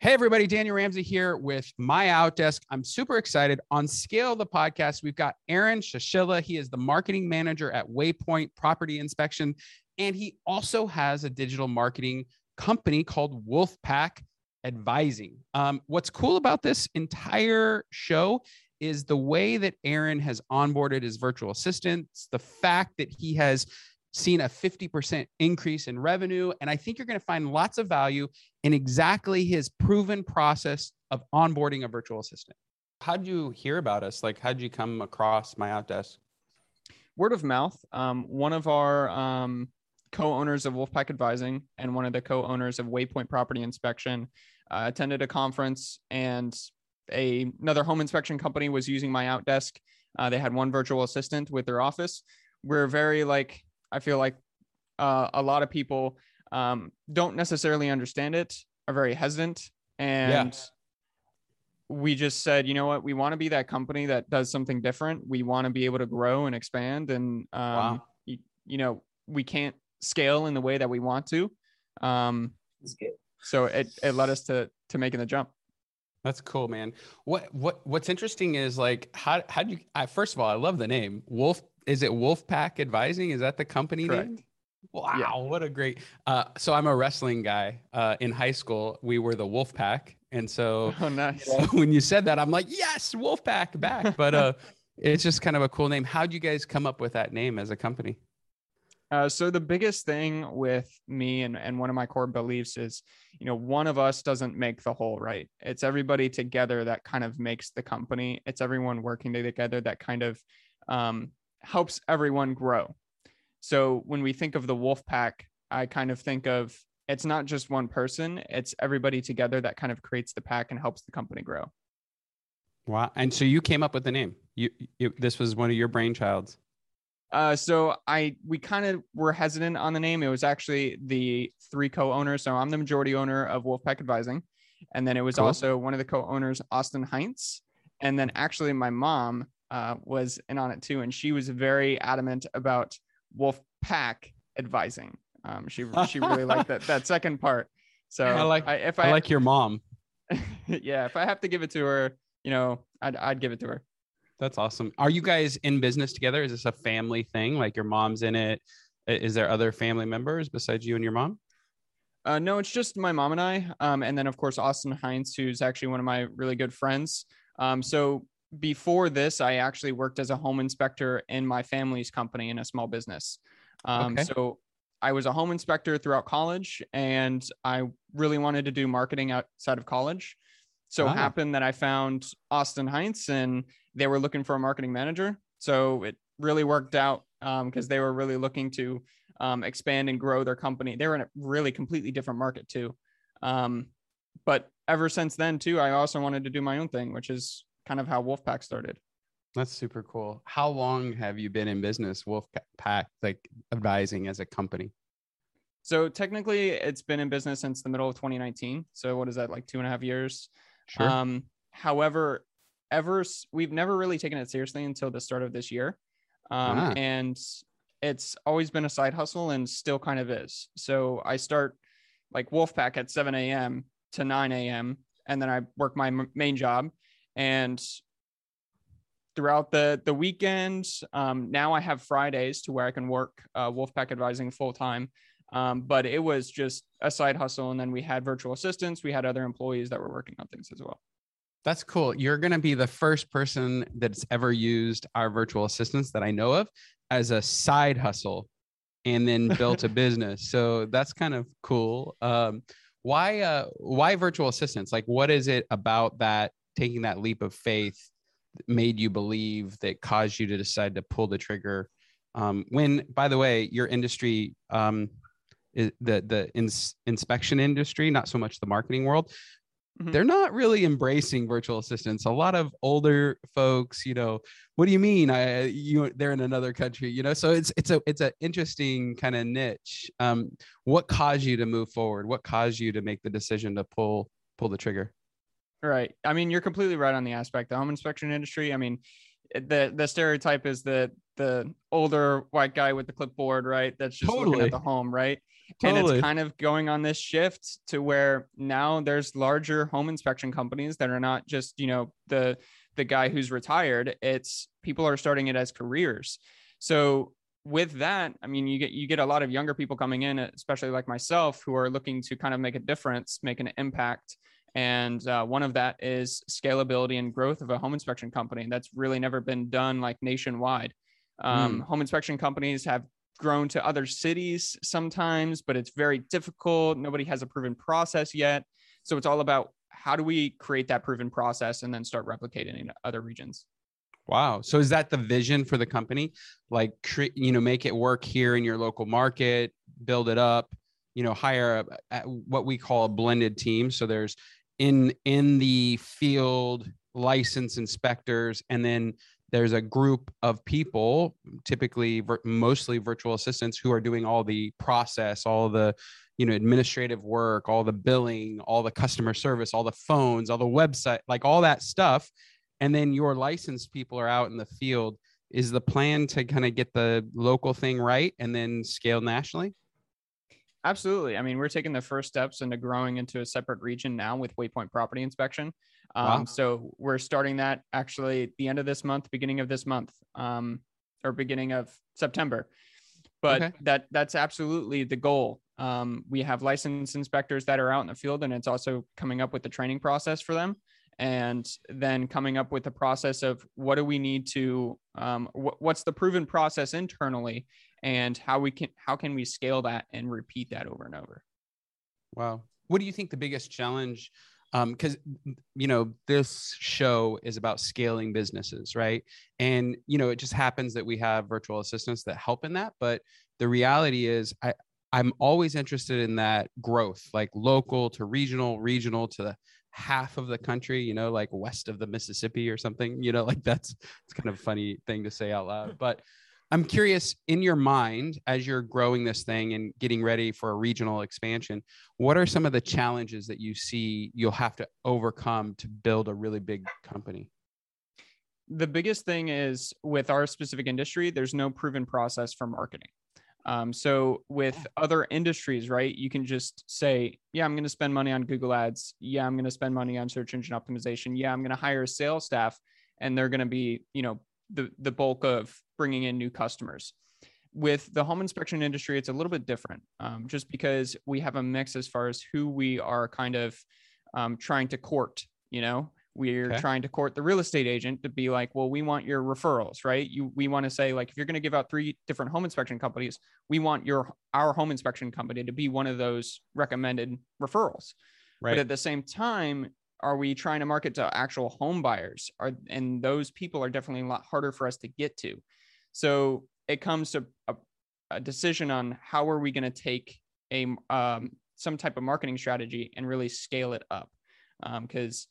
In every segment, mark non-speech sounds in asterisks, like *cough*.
Hey, everybody, Daniel Ramsey here with MyOutDesk. I'm super excited. On Scale the podcast, we've got Aaron Shashilla. He is the marketing manager at Waypoint Property Inspection, and he also has a digital marketing company called Wolfpack Advising. Um, what's cool about this entire show is the way that Aaron has onboarded his virtual assistants, the fact that he has seen a 50% increase in revenue. And I think you're going to find lots of value in exactly his proven process of onboarding a virtual assistant. How did you hear about us? Like, how did you come across MyOutDesk? Word of mouth. Um, one of our um, co-owners of Wolfpack Advising and one of the co-owners of Waypoint Property Inspection uh, attended a conference, and a, another home inspection company was using MyOutDesk. Uh, they had one virtual assistant with their office. We're very like I feel like uh, a lot of people um, don't necessarily understand it, are very hesitant, and yeah. we just said, you know what, we want to be that company that does something different. We want to be able to grow and expand, and um, wow. you, you, know, we can't scale in the way that we want to. Um, so it it led us to to making the jump. That's cool, man. What what what's interesting is like how how do you I, first of all, I love the name Wolf is it Wolfpack Advising? Is that the company Correct. name? Wow, yeah. what a great. Uh, so I'm a wrestling guy. Uh, in high school, we were the Wolfpack, and so oh, nice. *laughs* when you said that, I'm like, yes, Wolfpack back. *laughs* But uh, it's just kind of a cool name. How'd you guys come up with that name as a company? Uh, so the biggest thing with me and, and one of my core beliefs is, you know, one of us doesn't make the whole, right? It's everybody together that kind of makes the company. It's everyone working together that kind of um, helps everyone grow. So when we think of the wolf pack, I kind of think of it's not just one person, it's everybody together that kind of creates the pack and helps the company grow. Wow. And so you came up with the name. You, you this was one of your brainchilds. Uh, so I we kind of were hesitant on the name. It was actually the three co-owners. So I'm the majority owner of Wolfpack Advising, and then it was cool. also one of the co-owners, Austin Heinz, and then actually my mom uh, was in on it too, and she was very adamant about Wolf Pack advising. Um, she she really liked that that second part. So I like I, if I, I like your mom. *laughs* yeah, if I have to give it to her, you know, I'd I'd give it to her. That's awesome. Are you guys in business together? Is this a family thing? Like your mom's in it? Is there other family members besides you and your mom? Uh, no, it's just my mom and I. Um, and then of course Austin Heinz, who's actually one of my really good friends. Um, so before this, I actually worked as a home inspector in my family's company in a small business. Um, okay. So I was a home inspector throughout college, and I really wanted to do marketing outside of college. So ah. happened that I found Austin Heinz, and they were looking for a marketing manager. So it really worked out because um, they were really looking to um, expand and grow their company. They were in a really completely different market too. Um, but ever since then, too, I also wanted to do my own thing, which is kind of how Wolfpack started. That's super cool. How long have you been in business, Wolfpack, like advising as a company? So technically, it's been in business since the middle of 2019. So what is that, like two and a half years? Sure. Um, however, ever we've never really taken it seriously until the start of this year, um, ah. and it's always been a side hustle and still kind of is. So I start like Wolfpack at 7 a.m. to 9 a.m. and then I work my main job and throughout the the weekend um, now i have fridays to where i can work uh, wolfpack advising full time um, but it was just a side hustle and then we had virtual assistants we had other employees that were working on things as well. That's cool. You're going to be the first person that's ever used our virtual assistants that i know of as a side hustle and then *laughs* built a business. So that's kind of cool. Um, why uh, why virtual assistants? Like what is it about that taking that leap of faith made you believe that caused you to decide to pull the trigger. Um, when by the way your industry um, is the the ins- inspection industry not so much the marketing world mm-hmm. they're not really embracing virtual assistants. A lot of older folks you know what do you mean? I you they're in another country you know? So it's it's a it's an interesting kind of niche. Um, what caused you to move forward? What caused you to make the decision to pull pull the trigger Right. I mean, you're completely right on the aspect. The home inspection industry, I mean, eh, the the stereotype is the the older white guy with the clipboard, right? That's just looking at the home, right? Totally. And it's kind of going on this shift to where now there's larger home inspection companies that are not just, you know, the the guy who's retired. It's people are starting it as careers. So with that, I mean, you get you get a lot of younger people coming in, especially like myself, who are looking to kind of make a difference, make an impact. And uh, one of that is scalability and growth of a home inspection company. That's really never been done like nationwide. Um, Home inspection companies have grown to other cities sometimes, but it's very difficult. Nobody has a proven process yet. So it's all about how do we create that proven process and then start replicating in other regions. Wow. So is that the vision for the company? Like, you know, make it work here in your local market, build it up, you know, hire a, a- what we call a blended team. So there's in in the field license inspectors, and then there's a group of people, typically vir- mostly virtual assistants, who are doing all the process, all the you know administrative work, all the billing, all the customer service, all the phones, all the website, like all that stuff. And then your licensed people are out in the field. Is the plan to kind of get the local thing right and then scale nationally Absolutely. I mean, we're taking the first steps into growing into a separate region now with Waypoint Property Inspection. Um, Wow. So we're starting that actually at the end of this month, beginning of this month, um, or beginning of September. But Okay. that that's absolutely the goal. Um, we have licensed inspectors that are out in the field, and it's also coming up with the training process for them, and then coming up with the process of what do we need to, um, wh- what's the proven process internally, and how we can how can we scale that and repeat that over and over. wow what do you think the biggest challenge um because you know this show is about scaling businesses right and you know it just happens that we have virtual assistants that help in that but the reality is i i'm always interested in that growth like local to regional regional to the half of the country you know like west of the mississippi or something you know like that's it's kind of a funny thing to say out loud *laughs* but i'm curious in your mind as you're growing this thing and getting ready for a regional expansion what are some of the challenges that you see you'll have to overcome to build a really big company the biggest thing is with our specific industry, there's no proven process for marketing. Um, so with other industries, right, you can just say, yeah, I'm going to spend money on Google Ads. Yeah, I'm going to spend money on search engine optimization. Yeah, I'm going to hire a sales staff, and they're going to be, you know, the the bulk of bringing in new customers. With the home inspection industry, it's a little bit different, um, just because we have a mix as far as who we are kind of um, trying to court. You know, we're Okay. trying to court the real estate agent to be like, well, we want your referrals, right? You we want to say like if you're going to give out three different home inspection companies, we want your our home inspection company to be one of those recommended referrals. right. But at the same time, are we trying to market to actual home buyers? Are and those people are definitely a lot harder for us to get to. So it comes to a, a decision on how are we going to take a um, some type of marketing strategy and really scale it up because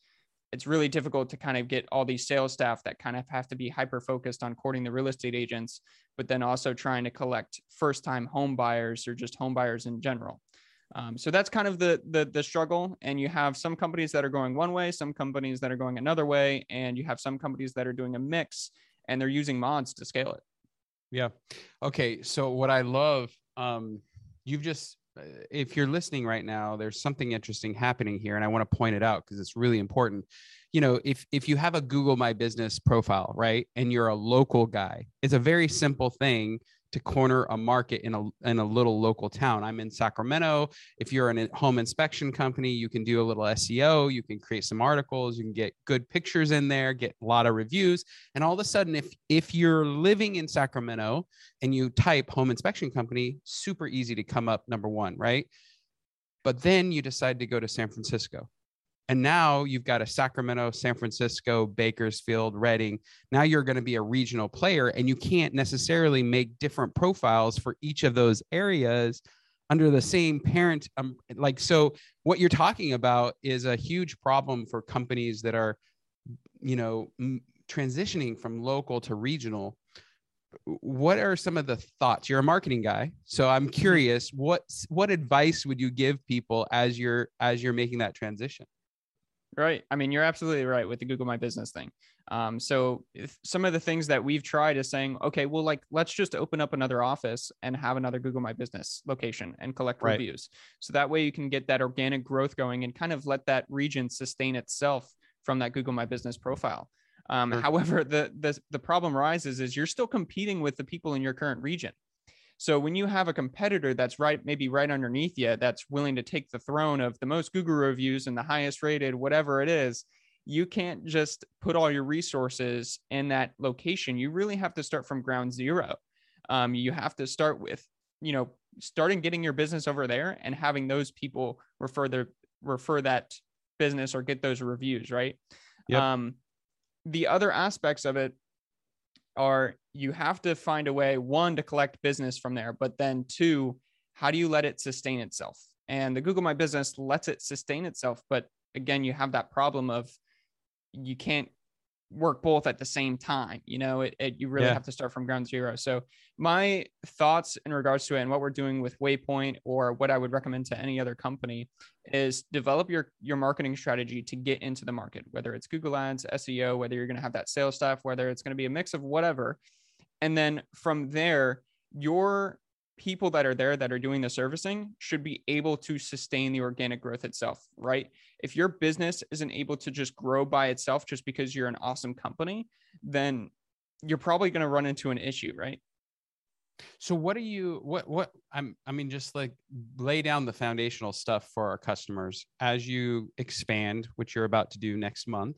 it's really difficult to kind of get all these sales staff that kind of have to be hyper focused on courting the real estate agents, but then also trying to collect first time home buyers or just home buyers in general. Um, so that's kind of the, the the struggle, and you have some companies that are going one way, some companies that are going another way, and you have some companies that are doing a mix, and they're using mods to scale it. Yeah. Okay. So what I love, um, you've just, uh, if you're listening right now, there's something interesting happening here, and I want to point it out because it's really important. You know, if if you have a Google My Business profile, right, and you're a local guy, it's a very simple thing to corner a market in a in a little local town. I'm in Sacramento. If you're a home inspection company, you can do a little SEO. You can create some articles. You can get good pictures in there, get a lot of reviews, and all of a sudden, if if you're living in Sacramento and you type home inspection company, super easy to come up number one, right? But then you decide to go to San Francisco. And now you've got a Sacramento, San Francisco, Bakersfield, Redding. Now you're going to be a regional player, and you can't necessarily make different profiles for each of those areas under the same parent. Um, like, so what you're talking about is a huge problem for companies that are, you know, m- transitioning from local to regional what are some of the thoughts you're a marketing guy so i'm curious what what advice would you give people as you're as you're making that transition Right. I mean, you're absolutely right with the Google My Business thing. Um, so some of the things that we've tried is saying, okay, well, like let's just open up another office and have another Google My Business location and collect right. reviews. So that way you can get that organic growth going and kind of let that region sustain itself from that Google My Business profile. Um, sure. However, the, the the problem rises is you're still competing with the people in your current region. So when you have a competitor that's right, maybe right underneath you, that's willing to take the throne of the most Google reviews and the highest rated, whatever it is, you can't just put all your resources in that location. You really have to start from ground zero. Um, you have to start with, you know, starting getting your business over there and having those people refer their refer that business or get those reviews, right? Yep. Um, the other aspects of it are you have to find a way one to collect business from there but then two how do you let it sustain itself and the google my business lets it sustain itself but again you have that problem of you can't work both at the same time. You know, it, it you really yeah. have to start from ground zero. So my thoughts in regards to it and what we're doing with Waypoint or what I would recommend to any other company is develop your your marketing strategy to get into the market, whether it's Google Ads, SEO, whether you're going to have that sales staff, whether it's going to be a mix of whatever. And then from there, your people that are there that are doing the servicing should be able to sustain the organic growth itself, right? If your business isn't able to just grow by itself just because you're an awesome company, then you're probably going to run into an issue, right? So what are you what what I'm I mean just like lay down the foundational stuff for our customers as you expand, which you're about to do next month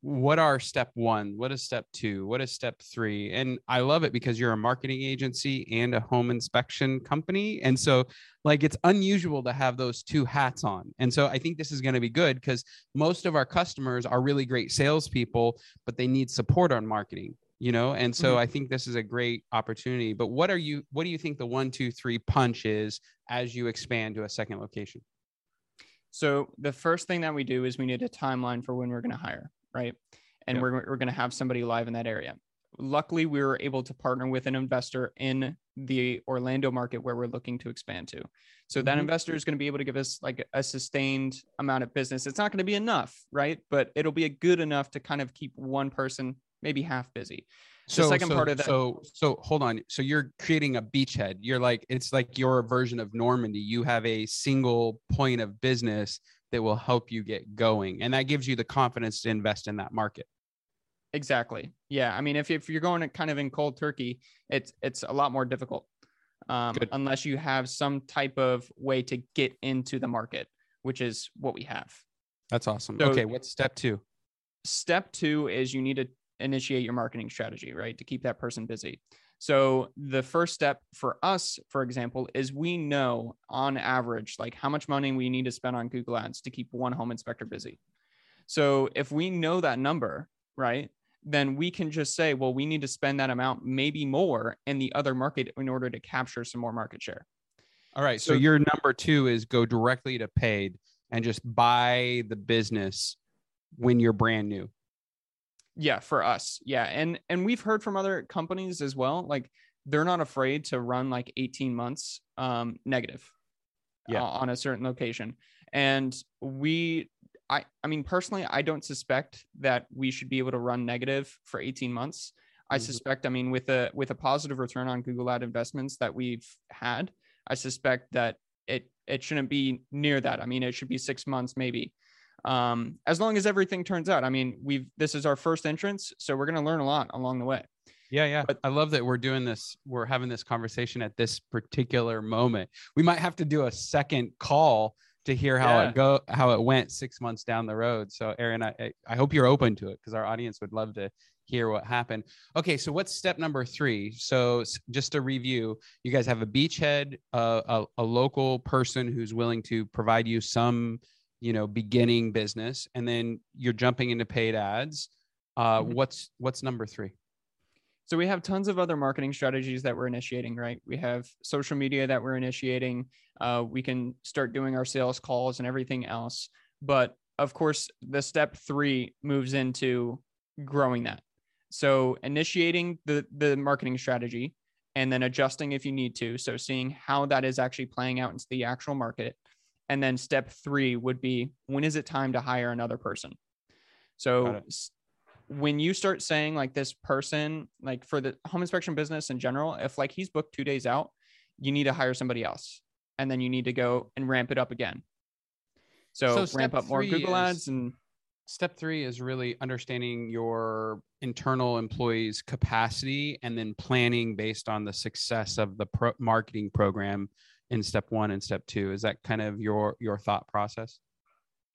what are step one? What is step two? What is step three? And i love it because you're a marketing agency and a home inspection company. And so like it's unusual to have those two hats on. And so i think this is going to be good because most of our customers are really great salespeople but they need support on marketing you know? And so mm-hmm. i think this is a great opportunity. But what are you what do you think the one two three punch is as you expand to a second location? So the first thing that we do is we need a timeline for when we're going to hire right? And yep. we're, we're going to have somebody live in that area. Luckily, we were able to partner with an investor in the Orlando market where we're looking to expand to. So mm-hmm. that investor is going to be able to give us like a sustained amount of business. It's not going to be enough, right? But it'll be a good enough to kind of keep one person maybe half busy. So, the second so, part of that. So, so hold on. So you're creating a beachhead. You're like, it's like your version of Normandy. You have a single point of business that will help you get going. And that gives you the confidence to invest in that market. Exactly. Yeah. I mean, if, if you're going kind of in cold turkey, it's it's a lot more difficult. Um, unless you have some type of way to get into the market, which is what we have. That's awesome. So, okay, what's step two? Step two is you need to initiate your marketing strategy, right? To keep that person busy. So the first step for us, for example, is we know on average like how much money we need to spend on Google Ads to keep one home inspector busy. So if we know that number, right, then we can just say, well, we need to spend that amount, maybe more in the other market in order to capture some more market share. All right. So, so your number two is go directly to paid and just buy the business when you're brand new yeah for us. Yeah and and we've heard from other companies as well like they're not afraid to run like 18 months um negative yeah. Uh, on a certain location. And we i i mean personally i don't suspect that we should be able to run negative for 18 months. I mm-hmm. suspect i mean with a with a positive return on google ad investments that we've had i suspect that it it shouldn't be near that. I mean it should be six months maybe um, as long as everything turns out. I mean, we've this is our first entrance, so we're going to learn a lot along the way. Yeah, yeah. But I love that we're doing this. We're having this conversation at this particular moment. We might have to do a second call to hear how yeah. it go, how it went six months down the road. So, Aaron, I I hope you're open to it because our audience would love to hear what happened. Okay, so what's step number three? So, just to review, you guys have a beachhead, uh, a, a local person who's willing to provide you some you know beginning business and then you're jumping into paid ads uh, mm-hmm. what's what's number three? So we have tons of other marketing strategies that we're initiating right? We have social media that we're initiating. Uh, we can start doing our sales calls and everything else. But of course the step three moves into growing that. So initiating the the marketing strategy and then adjusting if you need to. So seeing how that is actually playing out into the actual market And then step three would be when is it time to hire another person? So when you start saying like this person, like for the home inspection business in general, if like he's booked two days out, you need to hire somebody else. And then you need to go and ramp it up again. So, So ramp up more Google is- ads and step three is really understanding your internal employees capacity and then planning based on the success of the pro- marketing program in step one and step two is that kind of your your thought process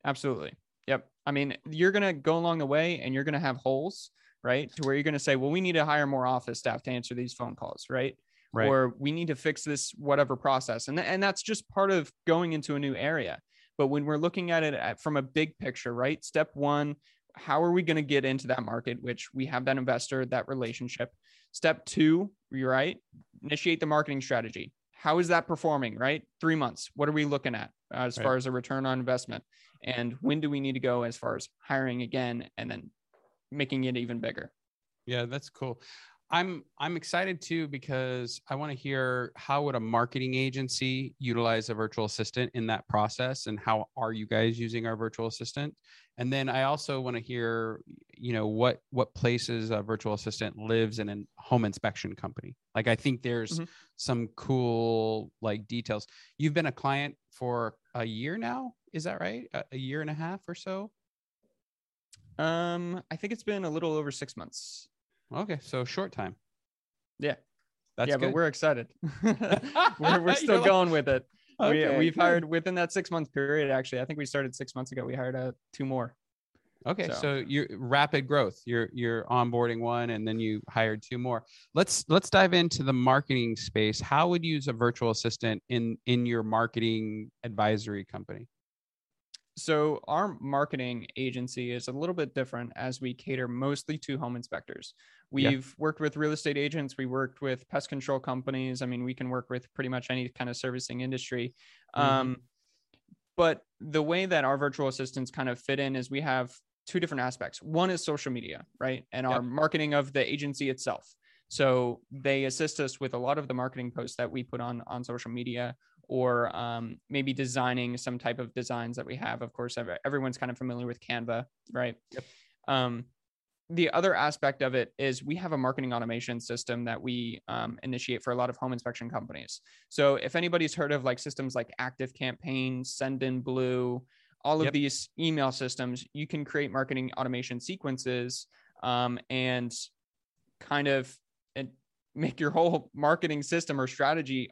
Absolutely. Yep. I mean, you're going to go along the way and you're going to have holes, right? To where you're going to say, well, we need to hire more office staff to answer these phone calls, right? Right. Or we need to fix this whatever process. And, th- and that's just part of going into a new area. But when we're looking at it at, from a big picture, right? Step one, how are we going to get into that market, which we have that investor, that relationship? Step two, you're right, initiate the marketing strategy. How is that performing, right? Three months. What are we looking at as Right. far as a return on investment? and when do we need to go as far as hiring again and then making it even bigger Yeah, that's cool. I'm I'm excited too because I want to hear how would a marketing agency utilize a virtual assistant in that process and how are you guys using our virtual assistant? And then I also want to hear you know what what places a virtual assistant lives in a home inspection company. Like I think there's Mhm. some cool like details. You've been a client for a year now, is that right? A, a year and a half or so? um i think it's been a little over six months Okay, so short time. Yeah. That's yeah good. but we're excited *laughs* we're, we're *laughs* still You're going with it like, we, we've good." hired within that six month period actually i think we started six months ago we hired uh, two more Okay, so, So- you're rapid growth. You're you're onboarding one, and then you hired two more. Let's let's dive into the marketing space. How would you use a virtual assistant in in your marketing advisory company? So our marketing agency is a little bit different as we cater mostly to home inspectors. We've worked with real estate agents we worked with pest control companies i mean we can work with pretty much any kind of servicing industry. Mhm. um, but the way that our virtual assistants kind of fit in is we have two different aspects. One is social media right and our marketing of the agency itself. So they assist us with a lot of the marketing posts that we put on on social media or um, maybe designing some type of designs that we have. Of course, everyone's kind of familiar with Canva, right? Yep. Um, the other aspect of it is we have a marketing automation system that we um, initiate for a lot of home inspection companies. So if anybody's heard of like systems like Active Campaign, Sendinblue, all of Yep. these email systems, you can create marketing automation sequences um, and kind of and make your whole marketing system or strategy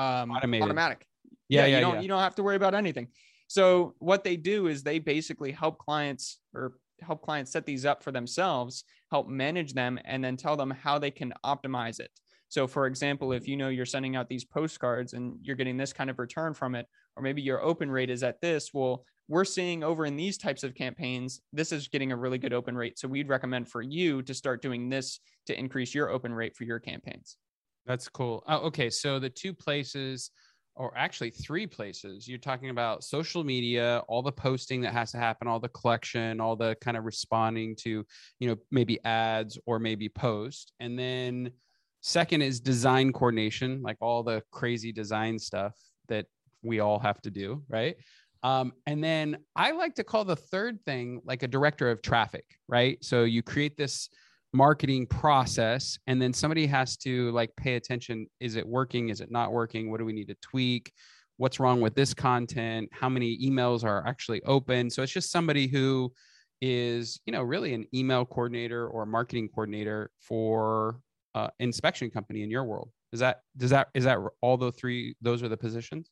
um, Automated. automatic. Yeah, you yeah, don't yeah. you don't have to worry about anything. So what they do is they basically help clients or help clients set these up for themselves, help manage them, and then tell them how they can optimize it. So, for example, if you know you're sending out these postcards and you're getting this kind of return from it, or maybe your open rate is at this, well, we're seeing over in these types of campaigns, this is getting a really good open rate. So, we'd recommend for you to start doing this to increase your open rate for your campaigns. That's cool. Oh, okay, so the two places, or actually three places, you're talking about social media, all the posting that has to happen, all the collection, all the kind of responding to, you know, maybe ads or maybe post, and then second is design coordination, like all the crazy design stuff that we all have to do, right? Um, and then I like to call the third thing like a director of traffic, right? So you create this marketing process and then somebody has to like pay attention is it working is it not working what do we need to tweak what's wrong with this content how many emails are actually open so it's just somebody who is you know really an email coordinator or marketing coordinator for uh, inspection company in your world is that does that is that all the three those are the positions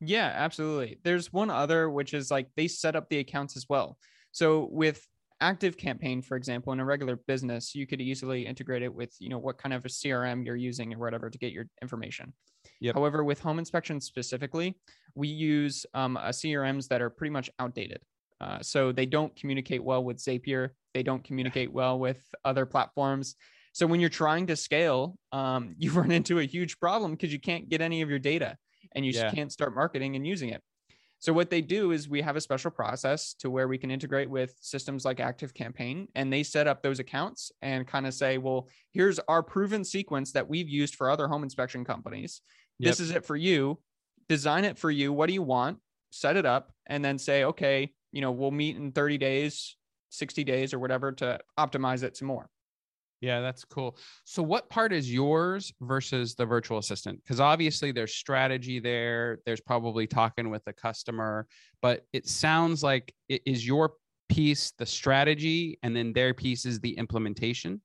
Yeah, absolutely. There's one other, which is like they set up the accounts as well. So with ActiveCampaign, for example, in a regular business, you could easily integrate it with, you know, what kind of a CRM you're using or whatever to get your information. Yep. However, with home inspection specifically, we use um, a CRMs that are pretty much outdated. Uh, so they don't communicate well with Zapier. They don't communicate well with other platforms. So when you're trying to scale, um, *laughs* you run into a huge problem because you can't get any of your data and you Yeah. can't start marketing and using it. So what they do is we have a special process to where we can integrate with systems like ActiveCampaign and they set up those accounts and kind of say, well, here's our proven sequence that we've used for other home inspection companies. This Yep. is it for you. Design it for you. What do you want? set it up, and then say, okay, you know, we'll meet in 30 days, 60 days, or whatever to optimize it some more. Yeah, that's cool. So, what part is yours versus the virtual assistant? Because obviously there's strategy there. There's probably talking with the customer, but it sounds like it is your piece the strategy, and then their piece is the implementation.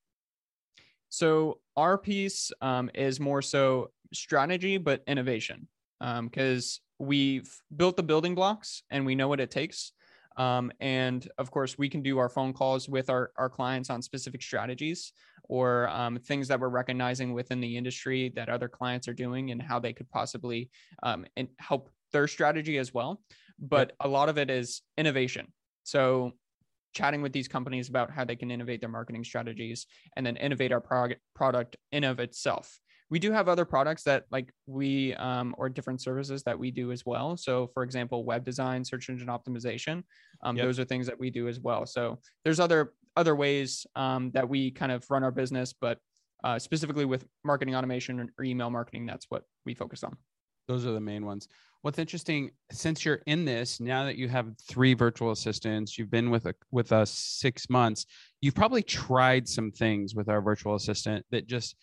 So, our piece um, is more so strategy, but innovation, because um, we've built the building blocks and we know what it takes. Um, and of course, we can do our phone calls with our, our clients on specific strategies or um, things that we're recognizing within the industry that other clients are doing and how they could possibly um, and help their strategy as well. But yep. a lot of it is innovation. So chatting with these companies about how they can innovate their marketing strategies and then innovate our prog- product in of itself we do have other products that like we um, or different services that we do as well. So for example web design search engine optimization um, yep. those are things that we do as well. So there's other other ways um, that we kind of run our business but uh, specifically with marketing automation or email marketing that's what we focus on. Those are the main ones. What's interesting since you're in this now that you have three virtual assistants you've been with a, with us six months you've probably tried some things with our virtual assistant that just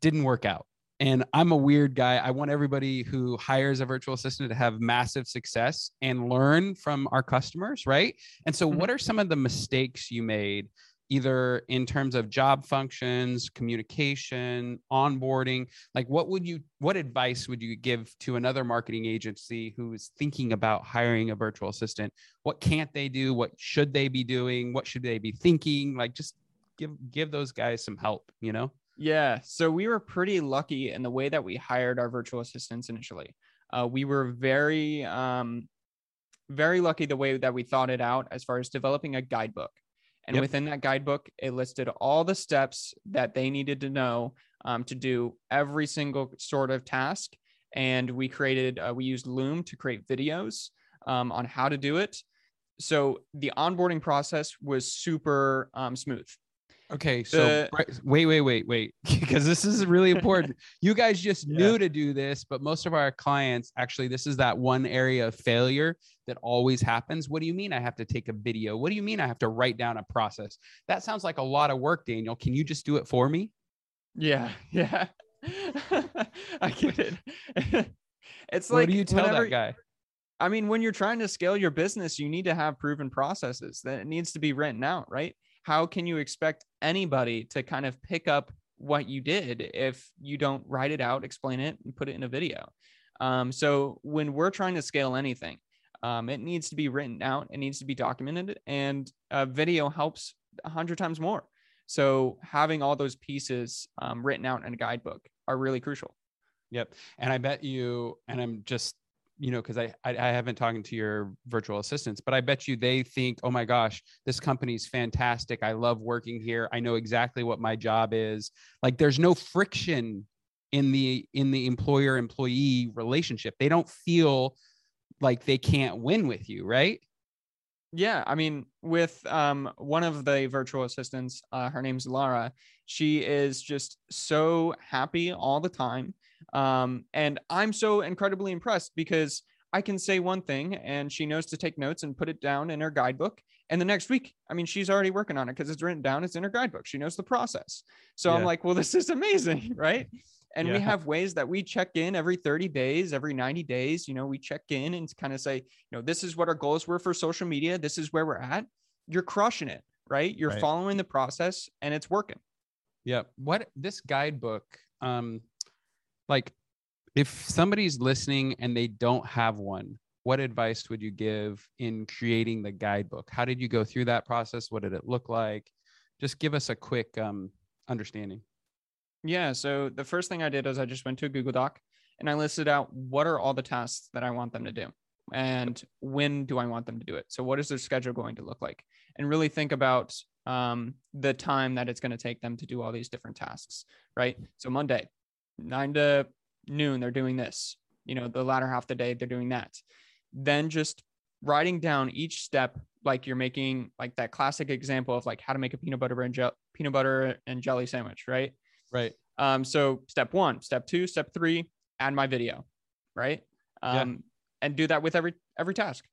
didn't work out. And I'm a weird guy. I want everybody who hires a virtual assistant to have massive success and learn from our customers, right? And so, mm-hmm. what are some of the mistakes you made, either in terms of job functions, communication, onboarding? Like, what would you, what advice would you give to another marketing agency who is thinking about hiring a virtual assistant? What can't they do? What should they be doing? What should they be thinking? Like, just give give those guys some help, you know? Yeah. So we were pretty lucky in the way that we hired our virtual assistants initially. Uh, we were very, um, very lucky the way that we thought it out as far as developing a guidebook. And yep. within that guidebook, it listed all the steps that they needed to know um, to do every single sort of task. And we created, uh, we used Loom to create videos um, on how to do it. So the onboarding process was super um, smooth. Okay, so wait, wait, wait, wait, *laughs* because this is really important. *laughs* you guys just yeah. knew to do this, but most of our clients actually, this is that one area of failure that always happens. What do you mean I have to take a video? What do you mean I have to write down a process? That sounds like a lot of work, Daniel. Can you just do it for me? Yeah, *laughs* yeah. I get it. it's like what do you tell whenever, that guy? I mean, when you're trying to scale your business, you need to have proven processes that it needs to be written out, right? How can you expect anybody to kind of pick up what you did if you don't write it out, explain it, and put it in a video? Um, so when we're trying to scale anything, um, it needs to be written out, it needs to be documented, and a video helps a hundred times more. So having all those pieces um, written out in a guidebook are really crucial. Yep. And I bet you, and I'm just you know, because I, I, I haven't talked to your virtual assistants, but I bet you they think, oh my gosh, this company's fantastic. I love working here. I know exactly what my job is. Like there's no friction in the in the employer employee relationship. They don't feel like they can't win with you, right? Yeah, I mean, with um, one of the virtual assistants, uh, her name's Lara. She is just so happy all the time. Um, and I'm so incredibly impressed because I can say one thing and she knows to take notes and put it down in her guidebook. And the next week, I mean, she's already working on it because it's written down, it's in her guidebook. She knows the process. So yeah. I'm like, well, this is amazing, *laughs* right? And yeah. we have ways that we check in every 30 days, every 90 days. You know, we check in and kind of say, you know, this is what our goals were for social media. This is where we're at. You're crushing it, right? You're right. following the process and it's working. Yeah. What this guidebook, um, like if somebody's listening and they don't have one what advice would you give in creating the guidebook? How did you go through that process? What did it look like? Just give us a quick um, understanding. Yeah so the first thing i did is i just went to a google doc and i listed out what are all the tasks that i want them to do and when do i want them to do it. So what is their schedule going to look like? And really think about um, the time that it's going to take them to do all these different tasks right? So monday nine to noon, they're doing this. You know, the latter half of the day, they're doing that. Then just writing down each step, like you're making like that classic example of like how to make a peanut butter and gel- peanut butter and jelly sandwich, right? Right. Um, so step one, step two, step three, add my video, right? Um, and do that with every every task.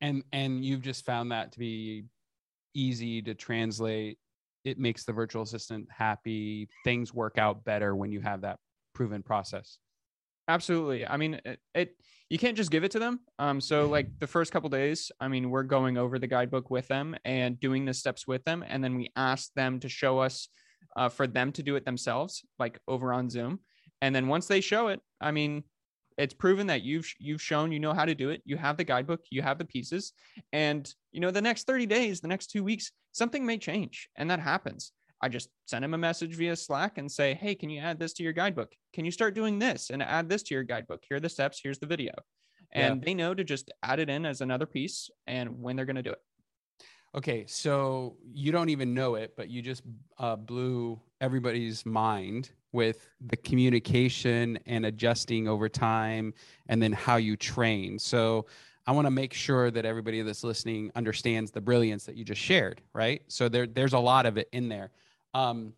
And and you've just found that to be easy to translate. It makes the virtual assistant happy. Things work out better when you have that proven process. Absolutely. I mean, it, it, you can't just give it to them. Um, so like the first couple days, I mean, we're going over the guidebook with them and doing the steps with them, and then we ask them to show us uh, for them to do it themselves, like over on Zoom. And then once they show it, I mean, it's proven that you've you've shown you know how to do it. You have the guidebook, you have the pieces, and you know the next 30 days, the next two weeks, something may change, and that happens. I just send them a message via Slack and say, hey, can you add this to your guidebook? Can you start doing this and add this to your guidebook? Here are the steps. Here's the video. And yeah. they know to just add it in as another piece and when they're going to do it. Okay, so you don't even know it, but you just uh, blew everybody's mind with the communication and adjusting over time and then how you train. So I want to make sure that everybody that's listening understands the brilliance that you just shared, right? So there, there's a lot of it in there. Um,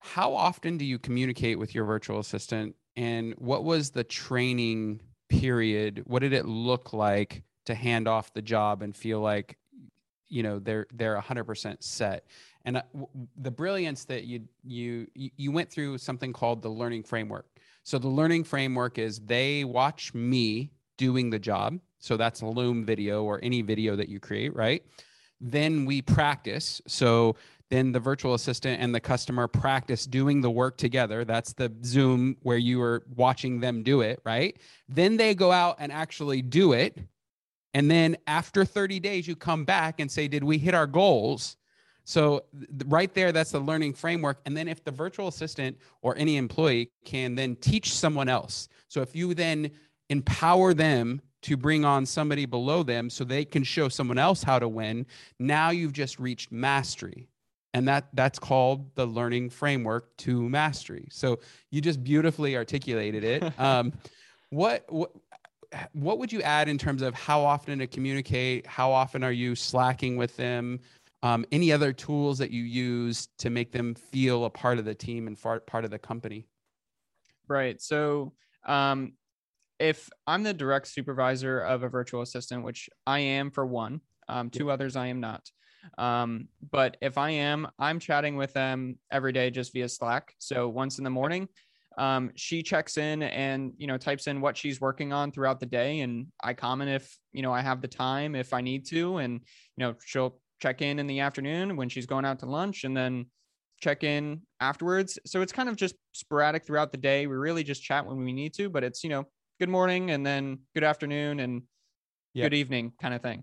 how often do you communicate with your virtual assistant and what was the training period what did it look like to hand off the job and feel like you know they're they're 100% set and uh, the brilliance that you you you went through something called the learning framework so the learning framework is they watch me doing the job so that's a loom video or any video that you create right then we practice so then the virtual assistant and the customer practice doing the work together. That's the Zoom where you are watching them do it, right? Then they go out and actually do it. And then after 30 days, you come back and say, Did we hit our goals? So, right there, that's the learning framework. And then, if the virtual assistant or any employee can then teach someone else. So, if you then empower them to bring on somebody below them so they can show someone else how to win, now you've just reached mastery. And that that's called the learning framework to mastery. So you just beautifully articulated it. *laughs* Um, what what what would you add in terms of how often to communicate? How often are you slacking with them? Um, any other tools that you use to make them feel a part of the team and part of the company? Right. So um, if i'm the direct supervisor of a virtual assistant which i am for one um, two others i am not um, but if I am, I'm chatting with them every day just via Slack. So once in the morning, um, she checks in and you know types in what she's working on throughout the day, and I comment if you know I have the time if I need to, and you know she'll check in in the afternoon when she's going out to lunch, and then check in afterwards. So it's kind of just sporadic throughout the day. We really just chat when we need to, but it's you know good morning and then good afternoon and yep. good evening kind of thing.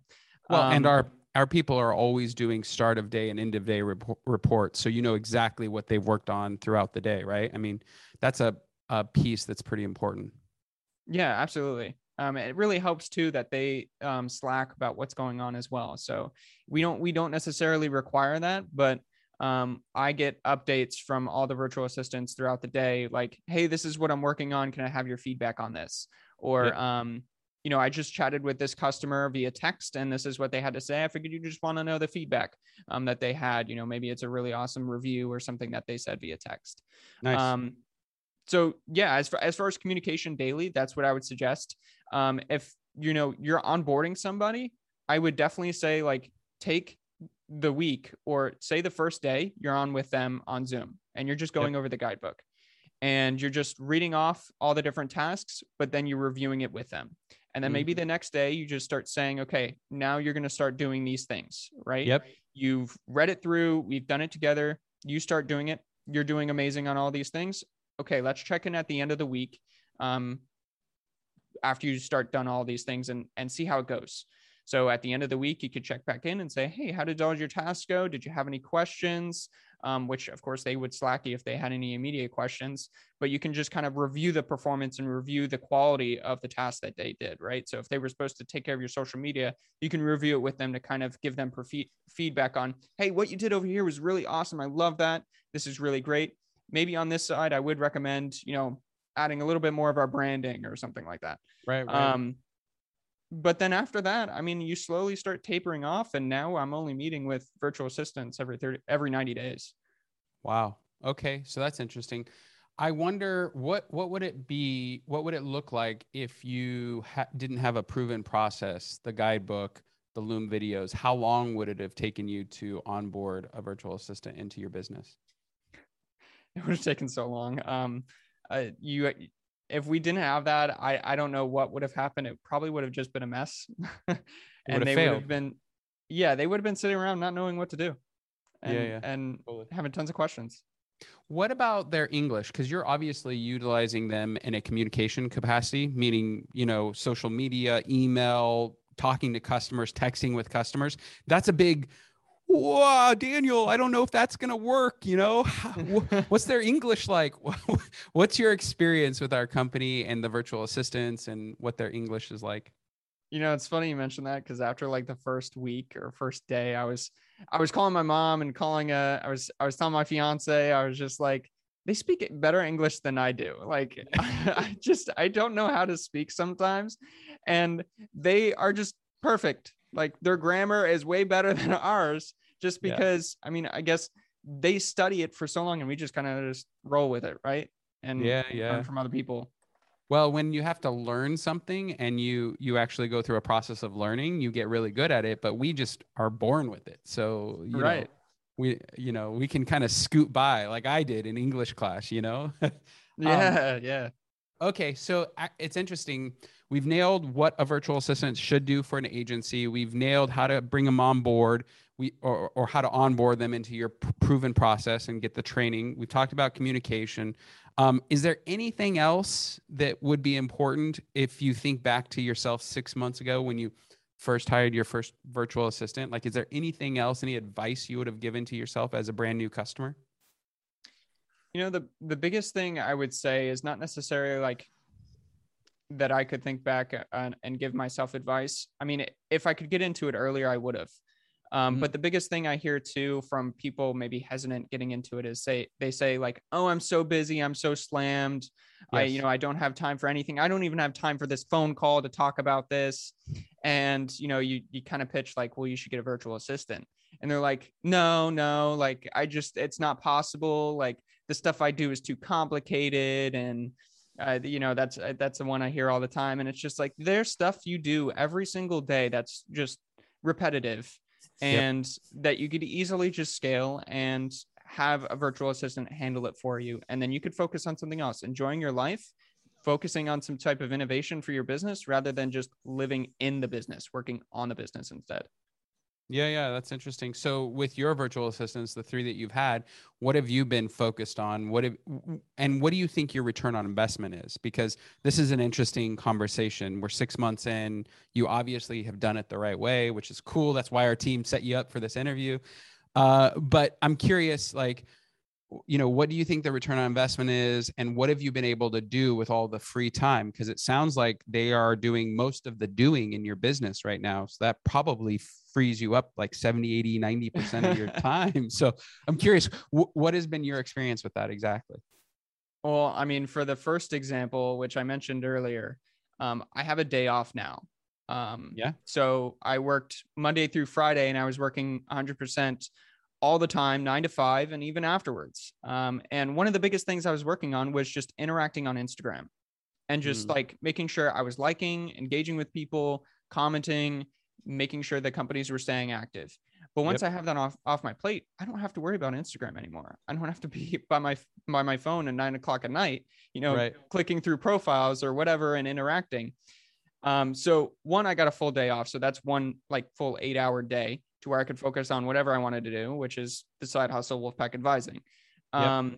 Well, um, and our our people are always doing start of day and end of day rep- reports so you know exactly what they've worked on throughout the day right i mean that's a, a piece that's pretty important yeah absolutely um, it really helps too that they um, slack about what's going on as well so we don't we don't necessarily require that but um, i get updates from all the virtual assistants throughout the day like hey this is what i'm working on can i have your feedback on this or um, you know, I just chatted with this customer via text and this is what they had to say. I figured you just want to know the feedback um, that they had. You know, maybe it's a really awesome review or something that they said via text. Nice. Um, so yeah, as far, as far as communication daily, that's what I would suggest. Um, if you know you're onboarding somebody, I would definitely say like take the week or say the first day you're on with them on Zoom and you're just going yep. over the guidebook and you're just reading off all the different tasks, but then you're reviewing it with them. And then maybe mm-hmm. the next day you just start saying, okay, now you're going to start doing these things, right? Yep. You've read it through, we've done it together. You start doing it. You're doing amazing on all these things. Okay, let's check in at the end of the week. Um, after you start done all these things and and see how it goes. So at the end of the week, you could check back in and say, hey, how did all your tasks go? Did you have any questions? um, which of course they would slack you if they had any immediate questions. But you can just kind of review the performance and review the quality of the task that they did, right? So if they were supposed to take care of your social media, you can review it with them to kind of give them prof- feedback on, hey, what you did over here was really awesome. I love that. This is really great. Maybe on this side, I would recommend, you know, adding a little bit more of our branding or something like that. Right. right. Um, but then after that, I mean, you slowly start tapering off, and now I'm only meeting with virtual assistants every 30, every 90 days. Wow. Okay, so that's interesting. I wonder what what would it be? What would it look like if you ha- didn't have a proven process, the guidebook, the Loom videos? How long would it have taken you to onboard a virtual assistant into your business? It would have taken so long. Um, uh, you, if we didn't have that, I I don't know what would have happened. It probably would have just been a mess, *laughs* and they failed. would have been, yeah, they would have been sitting around not knowing what to do, and Yeah, yeah. and Totally. having tons of questions. What about their English? Because you're obviously utilizing them in a communication capacity, meaning, you know, social media, email, talking to customers, texting with customers. That's a big, wow, Daniel, I don't know if that's going to work. You know, *laughs* what's their English like? *laughs* What's your experience with our company and the virtual assistants and what their English is like? You know, it's funny you mentioned that because after like the first week or first day, I was I was calling my mom and calling uh I was I was telling my fiance, I was just like, they speak better English than I do. Like *laughs* I just I don't know how to speak sometimes. And they are just perfect. Like their grammar is way better *laughs* than ours, just Yeah. because I mean, I guess they study it for so long and we just kind of just roll with it, right? And Yeah, learn yeah. from other people. Well, when you have to learn something and you you actually go through a process of learning, you get really good at it. But we just are born with it, so you know, Right. we you know we can kind of scoot by like I did in English class. You know. *laughs* Um, yeah, yeah. Okay, so it's interesting. We've nailed what a virtual assistant should do for an agency. We've nailed how to bring them on board. We or or how to onboard them into your proven process and get the training. We've talked about communication. Um, is there anything else that would be important if you think back to yourself six months ago when you first hired your first virtual assistant? Like, is there anything else, any advice you would have given to yourself as a brand new customer? You know, the the biggest thing I would say is not necessarily like that I could think back and, and give myself advice. I mean, if I could get into it earlier, I would have. Um, Mhm. But the biggest thing I hear too from people maybe hesitant getting into it is say they say like, "Oh, I'm so busy, I'm so slammed. I, you know, I don't have time for anything. I don't even have time for this phone call to talk about this." And you know, you you kind of pitch like, "Well, you should get a virtual assistant," and they're like, "No, no, like I just it's not possible. Like the stuff I do is too complicated and." uh, you know that's that's the one i hear all the time and it's just like there's stuff you do every single day that's just repetitive Yep. and that you could easily just scale and have a virtual assistant handle it for you and then you could focus on something else enjoying your life focusing on some type of innovation for your business rather than just living in the business working on the business instead Yeah, yeah, that's interesting. So, with your virtual assistants, the three that you've had, what have you been focused on? What have, and what do you think your return on investment is? Because this is an interesting conversation. We're six months in. You obviously have done it the right way, which is cool. That's why our team set you up for this interview. Uh, but I'm curious, like, you know, what do you think the return on investment is, and what have you been able to do with all the free time? Because it sounds like they are doing most of the doing in your business right now. So that probably frees you up like 70, 80, 90% of your *laughs* time. So I'm curious, wh- what has been your experience with that exactly? Well, I mean, for the first example, which I mentioned earlier, um, I have a day off now. Um, Yeah. So I worked Monday through Friday, and I was working 100% all the time, nine to five, and even afterwards. Um, and one of the biggest things I was working on was just interacting on Instagram, and just Mm. like making sure I was liking, engaging with people, commenting, making sure that companies were staying active. But once I have that off off my plate, I don't have to worry about Instagram anymore. I don't have to be *laughs* by my by my phone at nine o'clock at night, you know, Right. clicking through profiles or whatever and interacting. Um, so one, I got a full day off, so that's one like full eight hour day to where I could focus on whatever I wanted to do, which is the side hustle, Wolfpack advising. Yep. Um,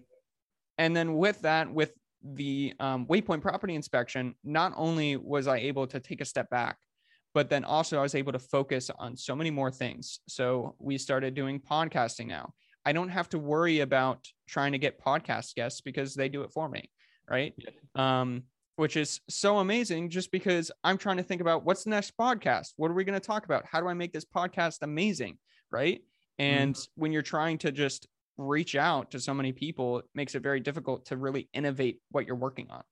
and then with that, with the um, Waypoint property inspection, not only was I able to take a step back, but then also I was able to focus on so many more things. So we started doing podcasting now. I don't have to worry about trying to get podcast guests because they do it for me, right? Um, which is so amazing just because I'm trying to think about what's the next podcast? What are we going to talk about? How do I make this podcast amazing? Right. And mm-hmm. when you're trying to just reach out to so many people, it makes it very difficult to really innovate what you're working on.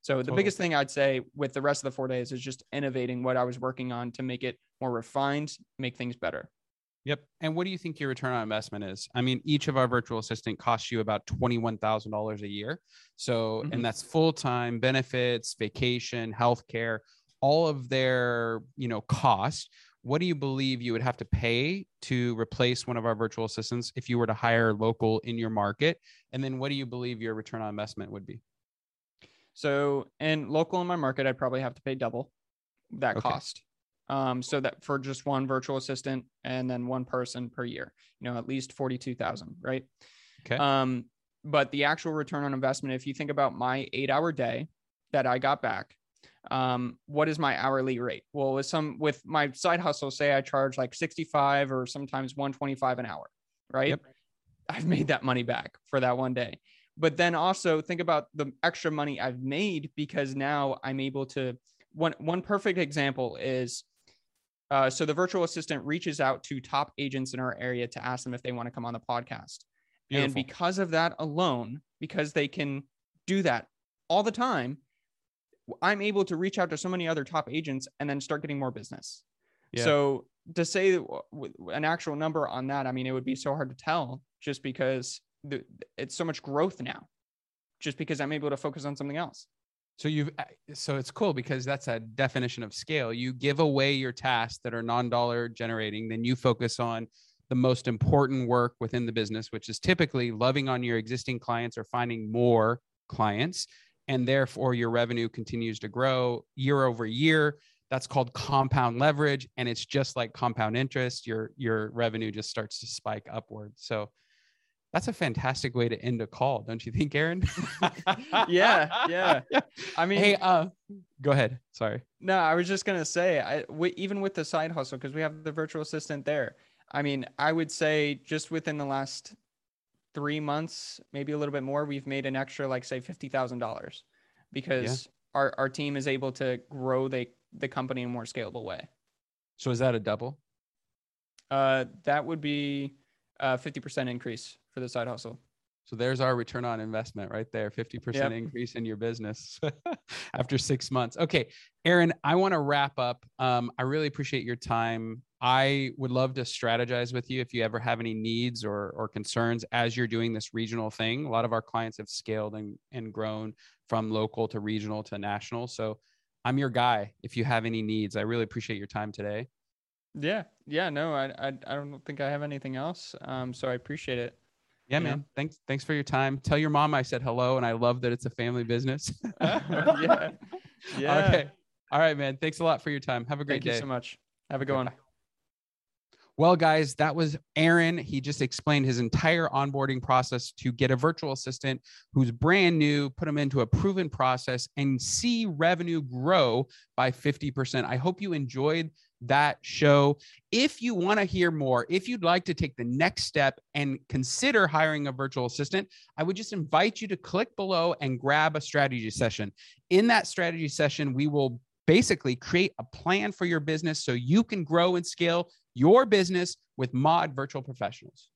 So the Totally. biggest thing I'd say with the rest of the four days is just innovating what I was working on to make it more refined, make things better. Yep. And what do you think your return on investment is? I mean, each of our virtual assistant costs you about $21,000 a year. So, Mhm. and that's full-time benefits, vacation, healthcare, all of their, you know, cost. What do you believe you would have to pay to replace one of our virtual assistants if you were to hire local in your market? And then what do you believe your return on investment would be? So, and local in my market, I'd probably have to pay double that Okay. cost. Um, so that for just one virtual assistant and then one person per year, you know, at least 42,000, right? Okay. Um, but the actual return on investment, if you think about my eight hour day that I got back, um, what is my hourly rate? Well, with some, with my side hustle, say I charge like 65 or sometimes 125 an hour, right? Yep. I've made that money back for that one day but then also think about the extra money I've made because now I'm able to. One one perfect example is, uh, so the virtual assistant reaches out to top agents in our area to ask them if they want to come on the podcast, and because of that alone, because they can do that all the time, I'm able to reach out to so many other top agents and then start getting more business. Yeah. So to say an actual number on that, I mean, it would be so hard to tell just because it's so much growth now, just because I'm able to focus on something else. So you've uh, so it's cool because that's a definition of scale. You give away your tasks that are non-dollar generating, then you focus on the most important work within the business, which is typically loving on your existing clients or finding more clients, and therefore your revenue continues to grow year over year. That's called compound leverage, and it's just like compound interest. Your your revenue just starts to spike upward. So that's a fantastic way to end a call, don't you think, Aaron? *laughs* Yeah, yeah. I *laughs* mean, hey, uh, go ahead. Sorry. no, I was just gonna say, I w- even with the side hustle because we have the virtual assistant there. I mean, I would say just within the last three months, maybe a little bit more, we've made an extra like say fifty thousand dollars because our our team is able to grow the the company in a more scalable way. So is that a double? Uh, that would be a fifty percent increase for the side hustle. So there's our return on investment right there 50% Yep. increase in your business *laughs* after six months. Okay, Aaron, I want to wrap up. Um, I really appreciate your time. I would love to strategize with you if you ever have any needs or, or concerns as you're doing this regional thing. A lot of our clients have scaled and, and grown from local to regional to national. So I'm your guy if you have any needs. I really appreciate your time today. Yeah, yeah, no, I, I, I don't think I have anything else. Um, so I appreciate it. Yeah, man. Thanks. Thanks for your time. Tell your mom I said hello and I love that it's a family business. yeah, *laughs* *laughs* yeah. Okay. All right, man. Thanks a lot for your time. Have a great Thank day. Thank you so much. Have a good Okay, one. bye. Well, guys, that was Aaron. He just explained his entire onboarding process to get a virtual assistant who's brand new, put them into a proven process, and see revenue grow by 50%. I hope you enjoyed that show. If you want to hear more, if you'd like to take the next step and consider hiring a virtual assistant, I would just invite you to click below and grab a strategy session. In that strategy session, we will basically create a plan for your business so you can grow and scale your business with Mod Virtual Professionals.